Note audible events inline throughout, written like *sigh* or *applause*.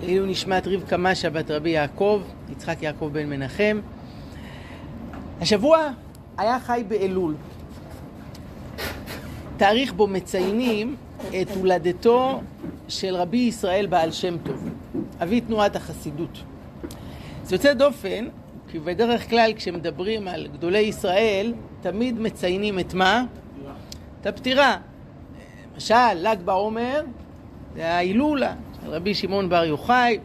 לעילוי נשמת רבקה משה בת רבי יעקב, יצחק יעקב בן מנחם. השבוע היה חי באלול. תאריך בו מציינים את הולדתו של רבי ישראל בעל שם טוב, אבי תנועת החסידות. זה יוצא דופן, כי בדרך כלל כשמדברים על גדולי ישראל, תמיד מציינים את מה? את הפטירה. למשל, ל"ג בעומר, זה ההילולה רבי שמעון בר יוחאי,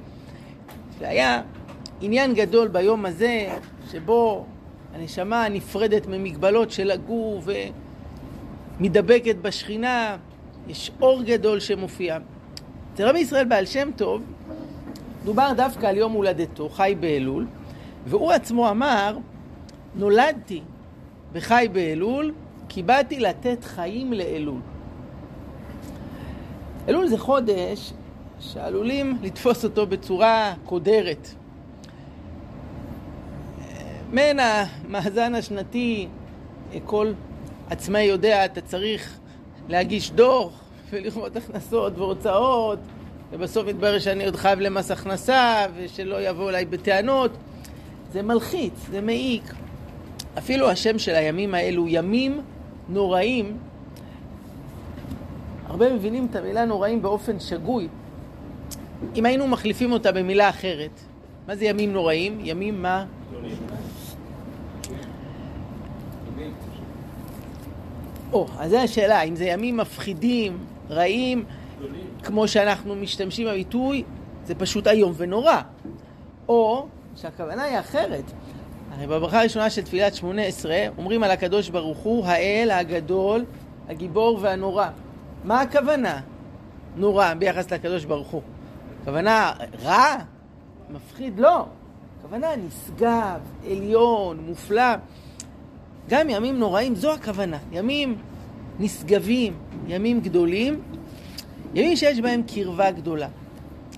והיה עניין גדול ביום הזה, שבו הנשמה נפרדת ממגבלות של הגוף ומדבקת בשכינה, יש אור גדול שמופיע. אצל רבי ישראל בעל שם טוב, דובר דווקא על יום הולדתו, חי באלול, והוא עצמו אמר, נולדתי בחי באלול, כי באתי לתת חיים לאלול. אלול זה חודש שעלולים לתפוס אותו בצורה קודרת. מן המאזן השנתי, כל עצמאי יודע, אתה צריך להגיש דוח ולראות הכנסות והוצאות, ובסוף מתברר שאני עוד חייב למס הכנסה, ושלא יבואו אליי בטענות. זה מלחיץ, זה מעיק. אפילו השם של הימים האלו, ימים נוראים, הרבה מבינים את המילה נוראים באופן שגוי. אם היינו מחליפים אותה במילה אחרת, מה זה ימים נוראים? ימים מה? או, אז זו השאלה, אם זה ימים מפחידים, רעים, כמו שאנחנו משתמשים בביטוי, זה פשוט איום ונורא. או שהכוונה היא אחרת. הרי בברכה הראשונה של תפילת שמונה עשרה אומרים על הקדוש ברוך הוא, האל הגדול, הגיבור והנורא. מה הכוונה? נורא ביחס לקדוש ברוך הוא. הכוונה רע? מפחיד? לא. הכוונה נשגב, עליון, מופלא. גם ימים נוראים, זו הכוונה. ימים נשגבים, ימים גדולים, ימים שיש בהם קרבה גדולה,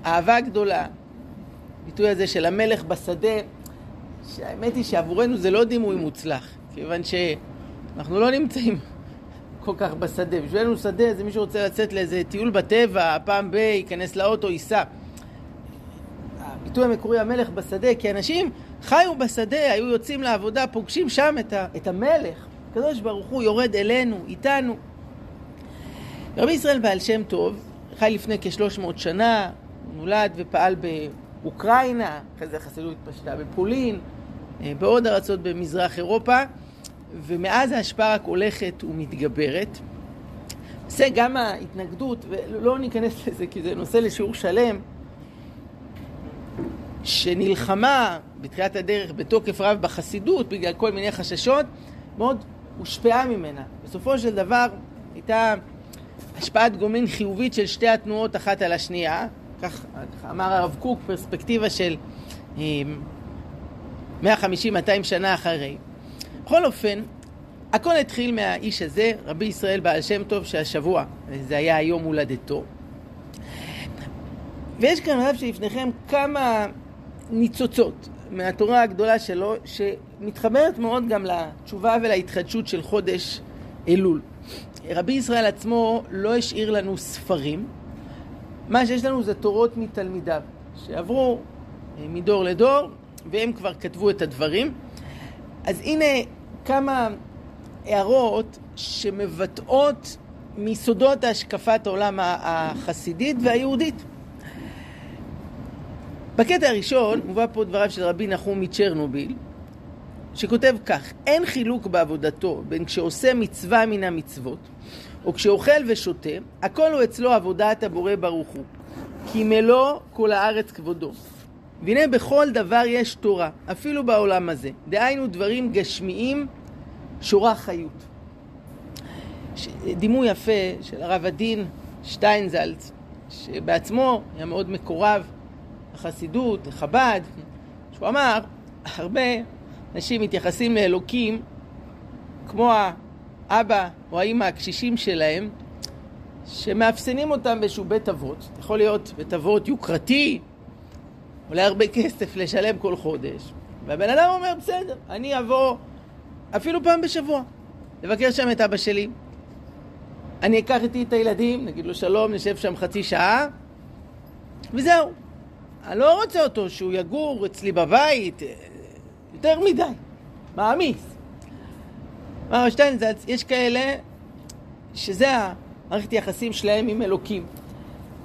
אהבה גדולה. הביטוי הזה של המלך בשדה, שהאמת היא שעבורנו זה לא דימוי מוצלח, כיוון שאנחנו לא נמצאים *laughs* כל כך בשדה. בשבילנו שדה זה מי שרוצה לצאת לאיזה טיול בטבע, פעם ב- ייכנס לאוטו, ייסע. הביטוי המקורי המלך בשדה, כי אנשים חיו בשדה, היו יוצאים לעבודה, פוגשים שם את, ה- את המלך. הקדוש ברוך הוא יורד אלינו, איתנו. רבי ישראל בעל שם טוב חי לפני כשלוש מאות שנה, הוא נולד ופעל באוקראינה, אחרי זה החסידות התפשטה בפולין, אה, בעוד ארצות במזרח אירופה, ומאז ההשפעה רק הולכת ומתגברת. זה גם ההתנגדות, ולא ניכנס לזה כי זה נושא לשיעור שלם, שנלחמה בתחילת הדרך בתוקף רב בחסידות בגלל כל מיני חששות, מאוד הושפעה ממנה. בסופו של דבר הייתה השפעת גומלין חיובית של שתי התנועות אחת על השנייה, כך, אמר הרב קוק, פרספקטיבה של 150-200 שנה אחרי. בכל אופן, הכל התחיל מהאיש הזה, רבי ישראל בעל שם טוב, שהשבוע, זה היה היום הולדתו. ויש כאן רב שלפניכם כמה ניצוצות מהתורה הגדולה שלו, שמתחברת מאוד גם לתשובה ולהתחדשות של חודש אלול. רבי ישראל עצמו לא השאיר לנו ספרים, מה שיש לנו זה תורות מתלמידיו, שעברו מדור לדור, והם כבר כתבו את הדברים. אז הנה כמה הערות שמבטאות מיסודות השקפת העולם החסידית והיהודית. בקטע הראשון מובא פה דבריו של רבי נחום מצ'רנוביל, שכותב כך: אין חילוק בעבודתו בין כשעושה מצווה מן המצוות, או כשאוכל ושותה, הכל הוא אצלו עבודת הבורא ברוך הוא. כי מלוא כל הארץ כבודו. והנה בכל דבר יש תורה, אפילו בעולם הזה. דהיינו דברים גשמיים, שורה חיות. דימוי יפה של הרב הדין שטיינזלץ, שבעצמו היה מאוד מקורב לחסידות, לחב"ד, שהוא אמר, הרבה אנשים מתייחסים לאלוקים כמו האבא או האימא הקשישים שלהם, שמאפסנים אותם באיזשהו בית אבות. יכול להיות בית אבות יוקרתי, עולה הרבה כסף לשלם כל חודש, והבן אדם אומר, בסדר, אני אבוא אפילו פעם בשבוע, לבקר שם את אבא שלי. אני אקח איתי את הילדים, נגיד לו שלום, נשב שם חצי שעה, וזהו. אני לא רוצה אותו שהוא יגור אצלי בבית, יותר מדי, מעמיס. אמר שטיינזלץ, יש כאלה שזה המערכת יחסים שלהם עם אלוקים.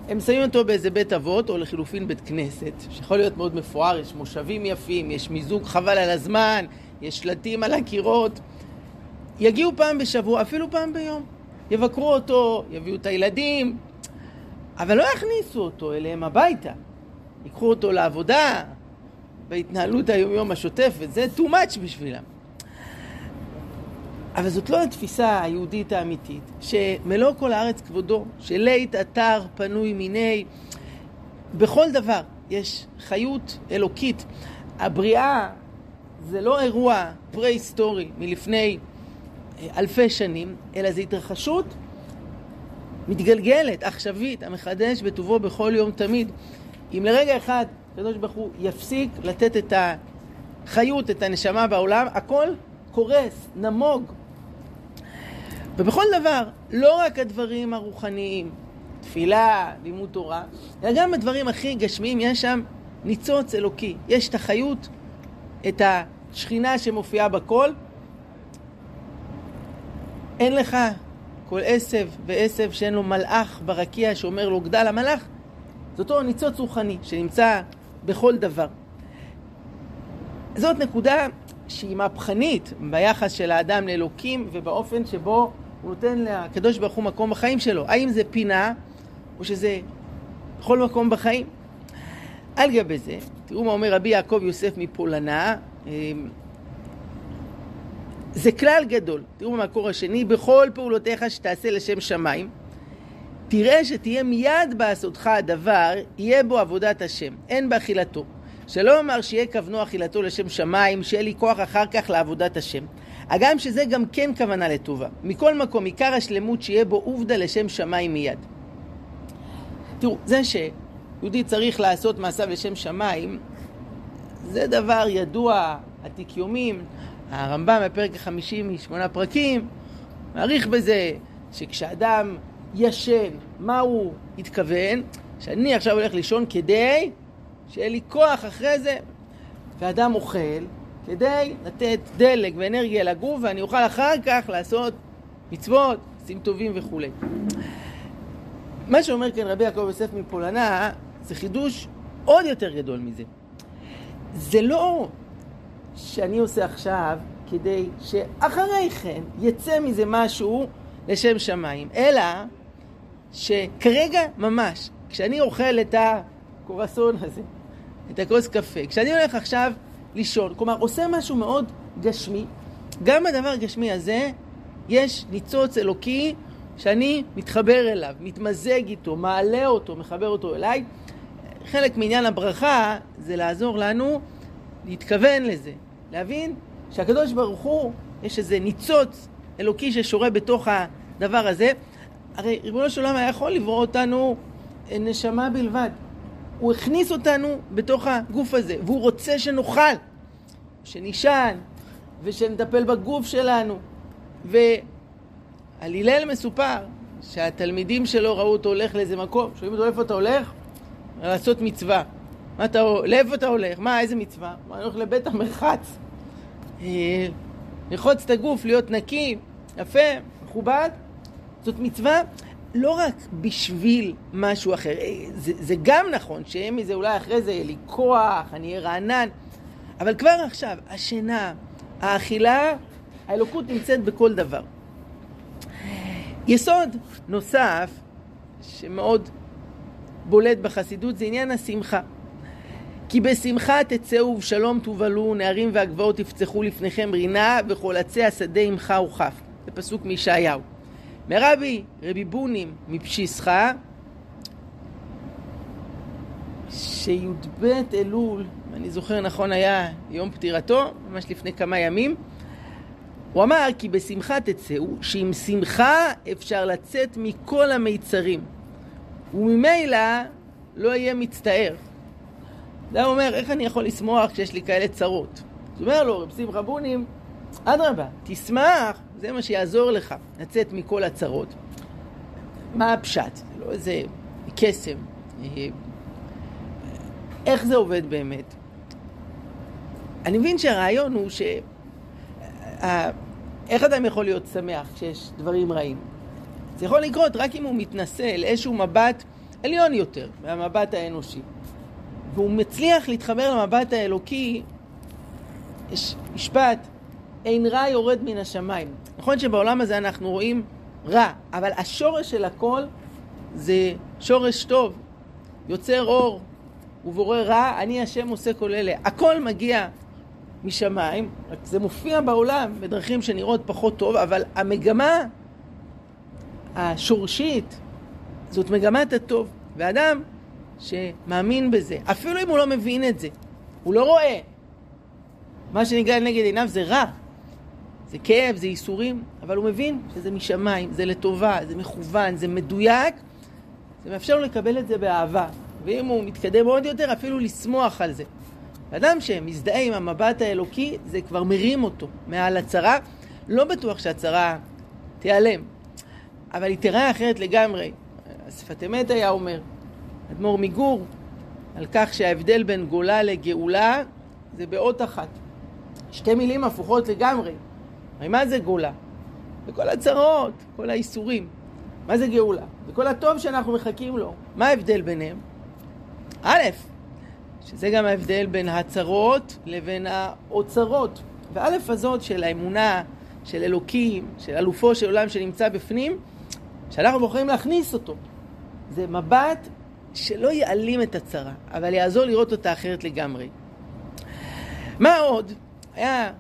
הם שמים אותו באיזה בית אבות, או לחילופין בית כנסת, שיכול להיות מאוד מפואר, יש מושבים יפים, יש מיזוג חבל על הזמן, יש שלטים על הקירות. יגיעו פעם בשבוע, אפילו פעם ביום. יבקרו אותו, יביאו את הילדים, אבל לא יכניסו אותו אליהם הביתה. ייקחו אותו לעבודה, בהתנהלות היומיום השוטפת, זה too much בשבילם. אבל זאת לא התפיסה היהודית האמיתית, שמלוא כל הארץ כבודו, שלית אתר פנוי מיני, בכל דבר יש חיות אלוקית. הבריאה זה לא אירוע פרה-היסטורי מלפני אה, אלפי שנים, אלא זו התרחשות מתגלגלת, עכשווית, המחדש בטובו בכל יום תמיד. אם לרגע אחד הקדוש ברוך הוא יפסיק לתת את החיות, את הנשמה בעולם, הכל קורס, נמוג. ובכל דבר, לא רק הדברים הרוחניים, תפילה, לימוד תורה, אלא גם הדברים הכי גשמיים, יש שם ניצוץ אלוקי. יש את החיות, את השכינה שמופיעה בכל. אין לך כל עשב ועשב שאין לו מלאך ברקיע שאומר לו גדל המלאך, זה אותו ניצוץ רוחני שנמצא בכל דבר. זאת נקודה שהיא מהפכנית ביחס של האדם לאלוקים ובאופן שבו הוא נותן לקדוש ברוך הוא מקום בחיים שלו. האם זה פינה או שזה בכל מקום בחיים? על גבי זה, תראו מה אומר רבי יעקב יוסף מפולנה, אמ, זה כלל גדול, תראו במקור השני, בכל פעולותיך שתעשה לשם שמיים, תראה שתהיה מיד בעשותך הדבר, יהיה בו עבודת השם, אין באכילתו. שלא אמר שיהיה כוונו אכילתו לשם שמיים, שיהיה לי כוח אחר כך לעבודת השם. הגם שזה גם כן כוונה לטובה. מכל מקום, עיקר השלמות שיהיה בו עובדה לשם שמיים מיד. תראו, זה שיהודי צריך לעשות מעשיו לשם שמיים, זה דבר ידוע, עתיק יומים. הרמב"ם בפרק החמישי משמונה פרקים מעריך בזה שכשאדם ישן, מה הוא התכוון? שאני עכשיו הולך לישון כדי שיהיה לי כוח אחרי זה. ואדם אוכל כדי לתת דלק ואנרגיה לגוף, ואני אוכל אחר כך לעשות מצוות, עושים טובים וכולי. מה שאומר כאן רבי יעקב יוסף מפולנה, זה חידוש עוד יותר גדול מזה. זה לא שאני עושה עכשיו כדי שאחרי כן יצא מזה משהו לשם שמיים, אלא שכרגע ממש, כשאני אוכל את הקורסון הזה, את הכוס קפה, כשאני הולך עכשיו לישון, כלומר עושה משהו מאוד גשמי, גם בדבר הגשמי הזה יש ניצוץ אלוקי שאני מתחבר אליו, מתמזג איתו, מעלה אותו, מחבר אותו אליי. חלק מעניין הברכה זה לעזור לנו להתכוון לזה, להבין שהקדוש ברוך הוא, יש איזה ניצוץ אלוקי ששורה בתוך הדבר הזה. הרי ריבונו של עולם היה יכול לברוא אותנו אה, נשמה בלבד. הוא הכניס אותנו בתוך הגוף הזה, והוא רוצה שנאכל, שנישן, ושנטפל בגוף שלנו. ועל הלל מסופר שהתלמידים שלו ראו אותו הולך לאיזה מקום, שואלים אותו איפה אתה הולך? לעשות מצווה. מה אתה, לאיפה אתה הולך? מה, איזה מצווה? אני הולך לבית המרחץ. אה, לרחוץ את הגוף, להיות נקי, יפה, מכובד. זאת מצווה לא רק בשביל משהו אחר, אה, זה, זה גם נכון שיהיה מזה אולי אחרי זה יהיה לי כוח, אני אהיה רענן, אבל כבר עכשיו, השינה, האכילה, האלוקות נמצאת בכל דבר. יסוד נוסף שמאוד בולט בחסידות זה עניין השמחה. כי בשמחה תצאו ובשלום תובלו, נערים והגבעות יפצחו לפניכם רינה, וכל עצי השדה עמך וכף. זה פסוק מישעיהו. מרבי רבי בונים מפשיסחה, שי"ב אלול, אם אני זוכר נכון, היה יום פטירתו, ממש לפני כמה ימים. הוא אמר כי בשמחה תצאו, שעם שמחה אפשר לצאת מכל המיצרים, וממילא לא יהיה מצטער. זה אומר, איך אני יכול לשמוח כשיש לי כאלה צרות? אז הוא אומר לו, רב שמחה בונים, אדרבה, תשמח, זה מה שיעזור לך לצאת מכל הצרות. מה הפשט? זה לא איזה קסם. איך זה עובד באמת? אני מבין שהרעיון הוא ש... איך אדם יכול להיות שמח כשיש דברים רעים? זה יכול לקרות רק אם הוא מתנשא אל איזשהו מבט עליון יותר מהמבט האנושי. והוא מצליח להתחבר למבט האלוקי, יש משפט, אין רע יורד מן השמיים. נכון שבעולם הזה אנחנו רואים רע, אבל השורש של הכל זה שורש טוב, יוצר אור ובורא רע, אני השם עושה כל אלה. הכל מגיע משמיים, רק זה מופיע בעולם בדרכים שנראות פחות טוב, אבל המגמה השורשית זאת מגמת הטוב. ואדם שמאמין בזה, אפילו אם הוא לא מבין את זה, הוא לא רואה. מה שנגלה נגד עיניו זה רע, זה כאב, זה ייסורים, אבל הוא מבין שזה משמיים, זה לטובה, זה מכוון, זה מדויק, זה מאפשר לו לקבל את זה באהבה. ואם הוא מתקדם עוד יותר, אפילו לשמוח על זה. אדם שמזדהה עם המבט האלוקי, זה כבר מרים אותו מעל הצרה. לא בטוח שהצרה תיעלם, אבל היא תראה אחרת לגמרי. שפת אמת היה אומר, אדמו"ר מגור, על כך שההבדל בין גולה לגאולה זה באות אחת. שתי מילים הפוכות לגמרי. הרי מה זה גולה? זה כל הצרות, כל האיסורים. מה זה גאולה? זה כל הטוב שאנחנו מחכים לו. מה ההבדל ביניהם? א', שזה גם ההבדל בין הצרות לבין האוצרות. וא' הזאת של האמונה, של אלוקים, של אלופו של עולם שנמצא בפנים, שאנחנו בוחרים להכניס אותו. זה מבט שלא יעלים את הצרה, אבל יעזור לראות אותה אחרת לגמרי. מה עוד? היה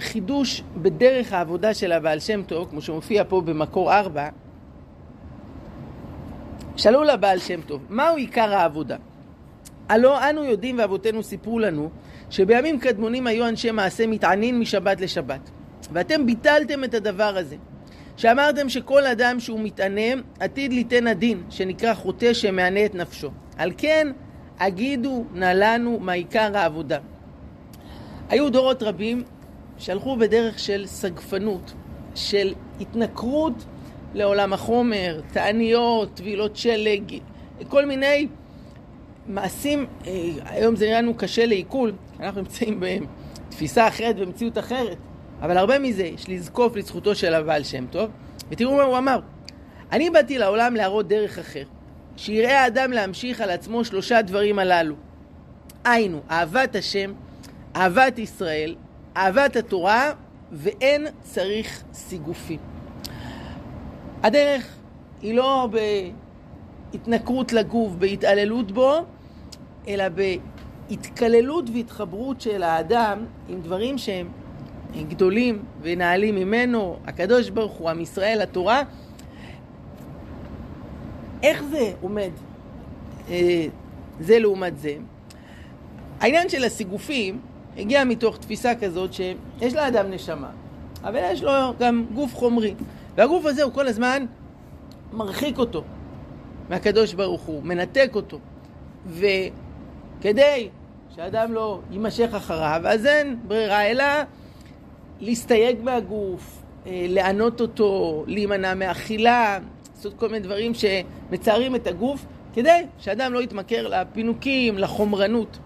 חידוש בדרך העבודה של הבעל שם טוב, כמו שמופיע פה במקור ארבע. שאלו לבעל שם טוב, מהו עיקר העבודה? הלא אנו יודעים ואבותינו סיפרו לנו שבימים קדמונים היו אנשי מעשה מתענין משבת לשבת. ואתם ביטלתם את הדבר הזה. שאמרתם שכל אדם שהוא מתענה עתיד ליתן הדין, שנקרא חוטא שמענה את נפשו. על כן, הגידו נא לנו מה עיקר העבודה. היו דורות רבים שהלכו בדרך של סגפנות, של התנכרות לעולם החומר, תעניות, טבילות שלג, כל מיני מעשים, אה, היום זה נראה לנו קשה לעיכול, אנחנו נמצאים בתפיסה אחרת, במציאות אחרת. אבל הרבה מזה יש לזקוף לזכותו של הבעל שם טוב, ותראו מה הוא אמר. אני באתי לעולם להראות דרך אחר, שיראה האדם להמשיך על עצמו שלושה דברים הללו. היינו, אהבת השם, אהבת ישראל, אהבת התורה, ואין צריך סיגופים. הדרך היא לא בהתנכרות לגוף, בהתעללות בו, אלא בהתקללות והתחברות של האדם עם דברים שהם גדולים ונעלים ממנו, הקדוש ברוך הוא, עם ישראל, התורה. איך זה עומד אה, זה לעומת זה? העניין של הסיגופים הגיע מתוך תפיסה כזאת שיש לאדם נשמה, אבל יש לו גם גוף חומרי, והגוף הזה הוא כל הזמן מרחיק אותו מהקדוש ברוך הוא, מנתק אותו, וכדי שאדם לא יימשך אחריו, אז אין ברירה אלא להסתייג מהגוף, אה, לענות אותו, להימנע מאכילה, לעשות כל מיני דברים שמצערים את הגוף, כדי שאדם לא יתמכר לפינוקים, לחומרנות.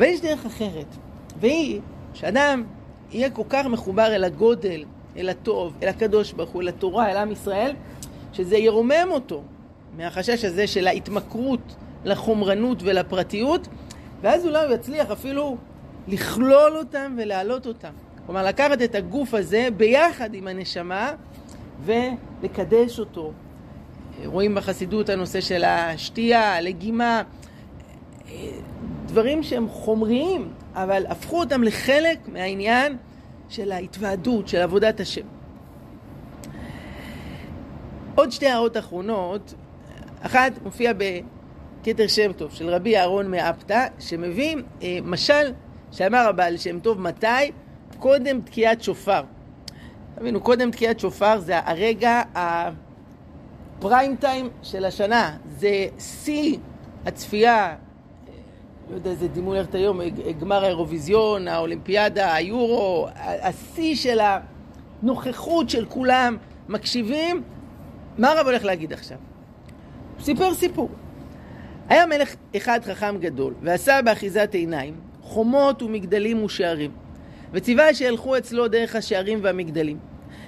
אבל יש דרך אחרת, והיא שאדם יהיה כל כך מחובר אל הגודל, אל הטוב, אל הקדוש ברוך הוא, אל התורה, אל עם ישראל, שזה ירומם אותו מהחשש הזה של ההתמכרות לחומרנות ולפרטיות, ואז אולי הוא יצליח אפילו לכלול אותם ולהעלות אותם. כלומר, לקחת את הגוף הזה ביחד עם הנשמה ולקדש אותו. רואים בחסידות הנושא של השתייה, הלגימה, דברים שהם חומריים, אבל הפכו אותם לחלק מהעניין של ההתוועדות, של עבודת השם. עוד שתי הערות אחרונות, אחת מופיע בכתר שם טוב של רבי אהרון מאפתא, שמביא אה, משל שאמר הבעל שם טוב, מתי? קודם תקיעת שופר. תבינו, קודם תקיעת שופר זה הרגע הפריים טיים של השנה. זה שיא הצפייה, לא יודע איזה דימוי ללכת היום, גמר האירוויזיון, האולימפיאדה, היורו, השיא של הנוכחות של כולם, מקשיבים. מה הרב הולך להגיד עכשיו? הוא סיפר סיפור היה מלך אחד חכם גדול, ועשה באחיזת עיניים חומות ומגדלים ושערים, וציווה שילכו אצלו דרך השערים והמגדלים,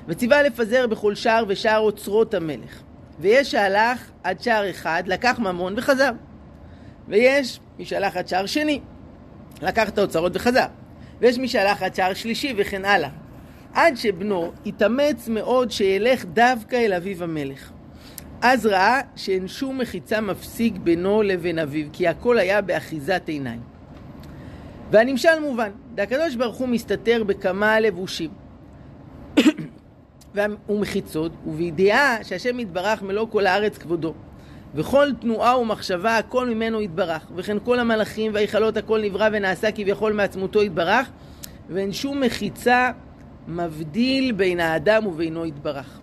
וציווה לפזר בכל שער ושער אוצרות המלך. ויש שהלך עד שער אחד, לקח ממון וחזר. ויש מי שהלך עד שער שני, לקח את האוצרות וחזר. ויש מי שהלך עד שער שלישי וכן הלאה. עד שבנו התאמץ מאוד שילך דווקא אל אביו המלך. אז ראה שאין שום מחיצה מפסיק בינו לבין אביו, כי הכל היה באחיזת עיניים. והנמשל מובן, והקדוש ברוך הוא מסתתר בכמה לבושים *coughs* ומחיצות, ובידיעה שהשם יתברך מלוא כל הארץ כבודו. וכל תנועה ומחשבה הכל ממנו יתברך, וכן כל המלאכים וההיכלות הכל נברא ונעשה כביכול מעצמותו יתברך, ואין שום מחיצה מבדיל בין האדם ובינו יתברך.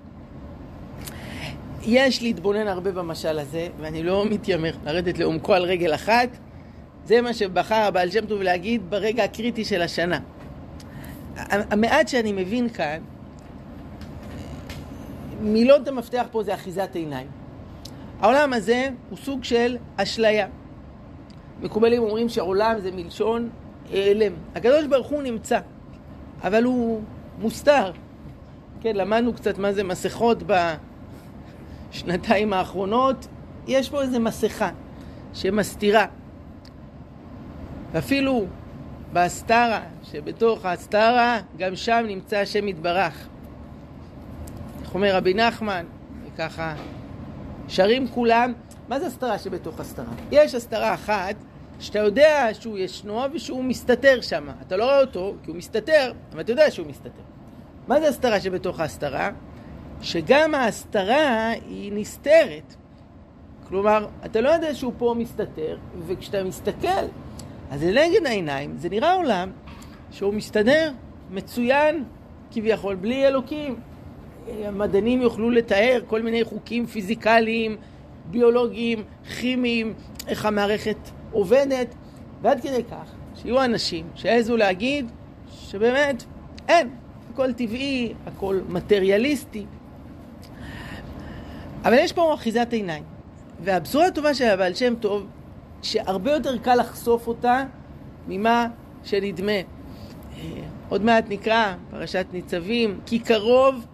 יש להתבונן הרבה במשל הזה, ואני לא מתיימר לרדת לעומקו על רגל אחת. זה מה שבחר הבעל שם טוב להגיד ברגע הקריטי של השנה. המעט שאני מבין כאן, מילות המפתח פה זה אחיזת עיניים. העולם הזה הוא סוג של אשליה. מקובלים אומרים שהעולם זה מלשון העלם. הקדוש ברוך הוא נמצא, אבל הוא מוסתר. כן, למדנו קצת מה זה מסכות בשנתיים האחרונות. יש פה איזו מסכה שמסתירה. ואפילו בהסתרה, שבתוך ההסתרה, גם שם נמצא השם יתברך. איך אומר רבי נחמן, וככה שרים כולם, מה זה הסתרה שבתוך הסתרה? יש הסתרה אחת שאתה יודע שהוא ישנו ושהוא מסתתר שם. אתה לא רואה אותו כי הוא מסתתר, אבל אתה יודע שהוא מסתתר. מה זה הסתרה שבתוך ההסתרה? שגם ההסתרה היא נסתרת. כלומר, אתה לא יודע שהוא פה מסתתר, וכשאתה מסתכל, אז לנגד העיניים זה נראה עולם שהוא מסתדר מצוין כביכול, בלי אלוקים. המדענים יוכלו לתאר כל מיני חוקים פיזיקליים, ביולוגיים, כימיים, איך המערכת עובדת, ועד כדי כך שיהיו אנשים שיעזו להגיד שבאמת אין, הכל טבעי, הכל מטריאליסטי. אבל יש פה אחיזת עיניים. והבשורה הטובה של הבעל שם טוב, שהרבה יותר קל לחשוף אותה ממה שנדמה. עוד מעט נקרא פרשת ניצבים, כי קרוב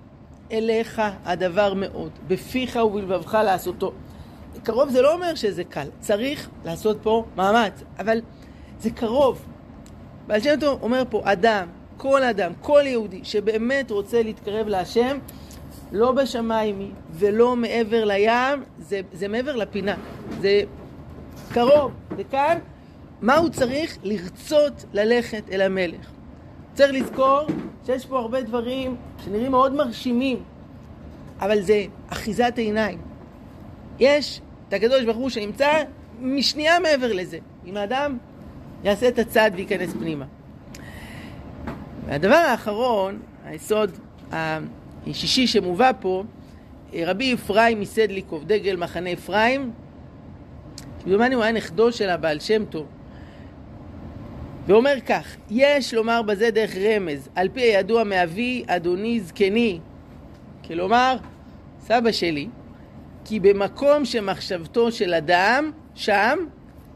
אליך הדבר מאוד, בפיך ובלבבך לעשותו. קרוב זה לא אומר שזה קל, צריך לעשות פה מאמץ, אבל זה קרוב. בעל שם טוב אומר פה, אדם, כל אדם, כל יהודי שבאמת רוצה להתקרב להשם, לא בשמיים ולא מעבר לים, זה, זה מעבר לפינה, זה קרוב, זה כאן. מה הוא צריך? לרצות ללכת אל המלך. צריך לזכור שיש פה הרבה דברים שנראים מאוד מרשימים, אבל זה אחיזת עיניים. יש את הקדוש ברוך הוא שנמצא משנייה מעבר לזה. אם האדם יעשה את הצעד וייכנס פנימה. והדבר האחרון, היסוד השישי שמובא פה, רבי אפרים מסדליקוב, דגל מחנה אפרים, כמדומני הוא היה נכדו של הבעל שם טוב. ואומר כך, יש לומר בזה דרך רמז, על פי הידוע מאבי אדוני זקני. כלומר, סבא שלי, כי במקום שמחשבתו של אדם, שם,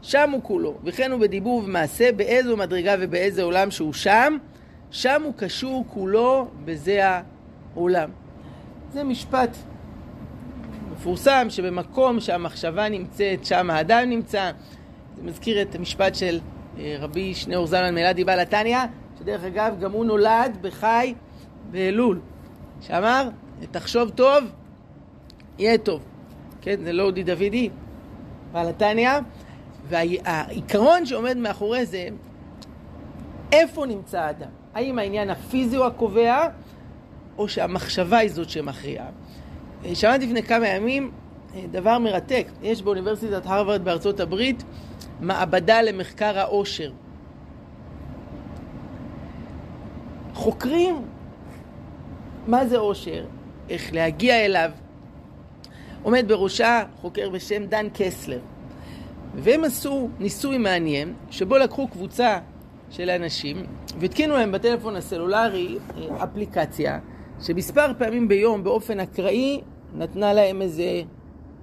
שם הוא כולו. וכן הוא בדיבור ובמעשה, באיזו מדרגה ובאיזה עולם שהוא שם, שם הוא קשור כולו בזה העולם. זה משפט מפורסם שבמקום שהמחשבה נמצאת, שם האדם נמצא. זה מזכיר את המשפט של רבי שניאור זלמן מלאדי בעל התניא, שדרך אגב גם הוא נולד בחי באלול, שאמר, תחשוב טוב, יהיה טוב. כן, זה לא אודי דוידי, בעל התניא, והעיקרון שעומד מאחורי זה, איפה נמצא האדם? האם העניין הפיזי הוא הקובע, או שהמחשבה היא זאת שמכריעה? אה, שמעתי לפני כמה ימים אה, דבר מרתק. יש באוניברסיטת הרווארד בארצות הברית מעבדה למחקר העושר. חוקרים מה זה עושר, איך להגיע אליו. עומד בראשה חוקר בשם דן קסלר. והם עשו ניסוי מעניין, שבו לקחו קבוצה של אנשים והתקינו להם בטלפון הסלולרי אה, אפליקציה שמספר פעמים ביום באופן אקראי נתנה להם איזה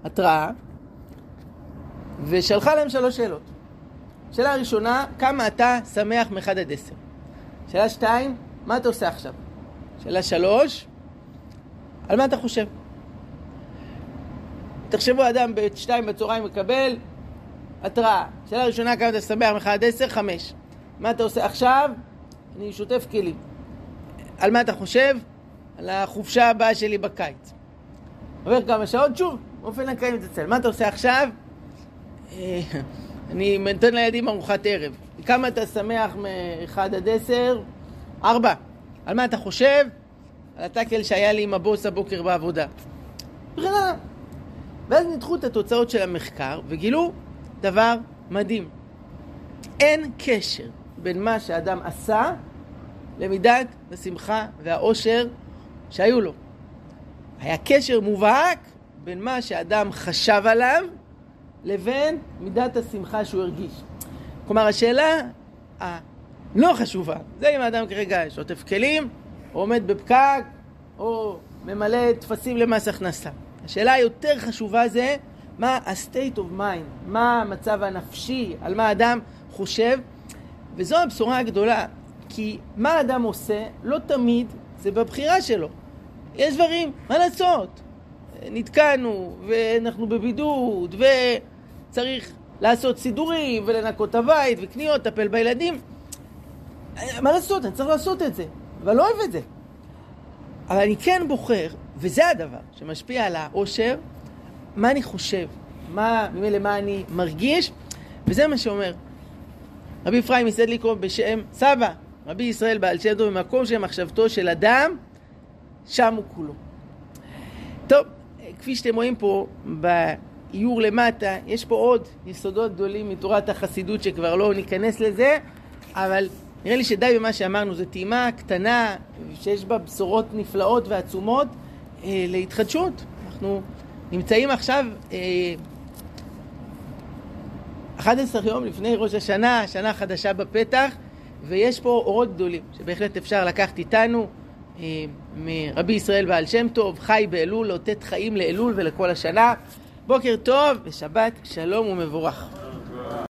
התראה ושלחה להם שלוש שאלות. שאלה ראשונה, כמה אתה שמח מאחד עד עשר? שאלה שתיים, מה אתה עושה עכשיו? שאלה שלוש, על מה אתה חושב? תחשבו, אדם בשתיים בצהריים מקבל התראה. שאלה ראשונה, כמה אתה שמח מאחד עד עשר? חמש. מה אתה עושה עכשיו? אני שוטף כלים. על מה אתה חושב? על החופשה הבאה שלי בקיץ. עובר כמה שעות, שוב, באופן אקראי מתעצל. מה אתה עושה עכשיו? אה, אני נותן לילדים ארוחת ערב. כמה אתה שמח מ-1 עד 10? 4. על מה אתה חושב? על הטאקל שהיה לי עם הבוס הבוקר בעבודה. וכן. ואז ניתחו את התוצאות של המחקר וגילו דבר מדהים. אין קשר בין מה שאדם עשה למידת השמחה והאושר שהיו לו. היה קשר מובהק בין מה שאדם חשב עליו לבין מידת השמחה שהוא הרגיש. כלומר, השאלה הלא חשובה, זה אם האדם כרגע שוטף כלים, או עומד בפקק, או ממלא טפסים למס הכנסה. השאלה היותר חשובה זה מה ה-state of mind, מה המצב הנפשי, על מה האדם חושב, וזו הבשורה הגדולה, כי מה האדם עושה, לא תמיד זה בבחירה שלו. יש דברים, מה לעשות? נתקענו, ואנחנו בבידוד, וצריך לעשות סידורים, ולנקות את הבית, וקניות, לטפל בילדים. מה לעשות? אני צריך לעשות את זה, אבל לא אוהב את זה. אבל אני כן בוחר, וזה הדבר שמשפיע על האושר, מה אני חושב, מה, ממילא מה אני מרגיש, וזה מה שאומר רבי אפרים מסדליקו בשם סבא, רבי ישראל בעל טוב, במקום שמחשבתו של אדם, שם הוא כולו. טוב, כפי שאתם רואים פה באיור למטה, יש פה עוד יסודות גדולים מתורת החסידות שכבר לא ניכנס לזה, אבל נראה לי שדי במה שאמרנו, זו טעימה קטנה שיש בה בשורות נפלאות ועצומות אה, להתחדשות. אנחנו נמצאים עכשיו אה, 11 יום לפני ראש השנה, שנה חדשה בפתח, ויש פה אורות גדולים שבהחלט אפשר לקחת איתנו. מרבי ישראל בעל שם טוב, חי באלול, לאותת חיים לאלול ולכל השנה. בוקר טוב ושבת שלום ומבורך.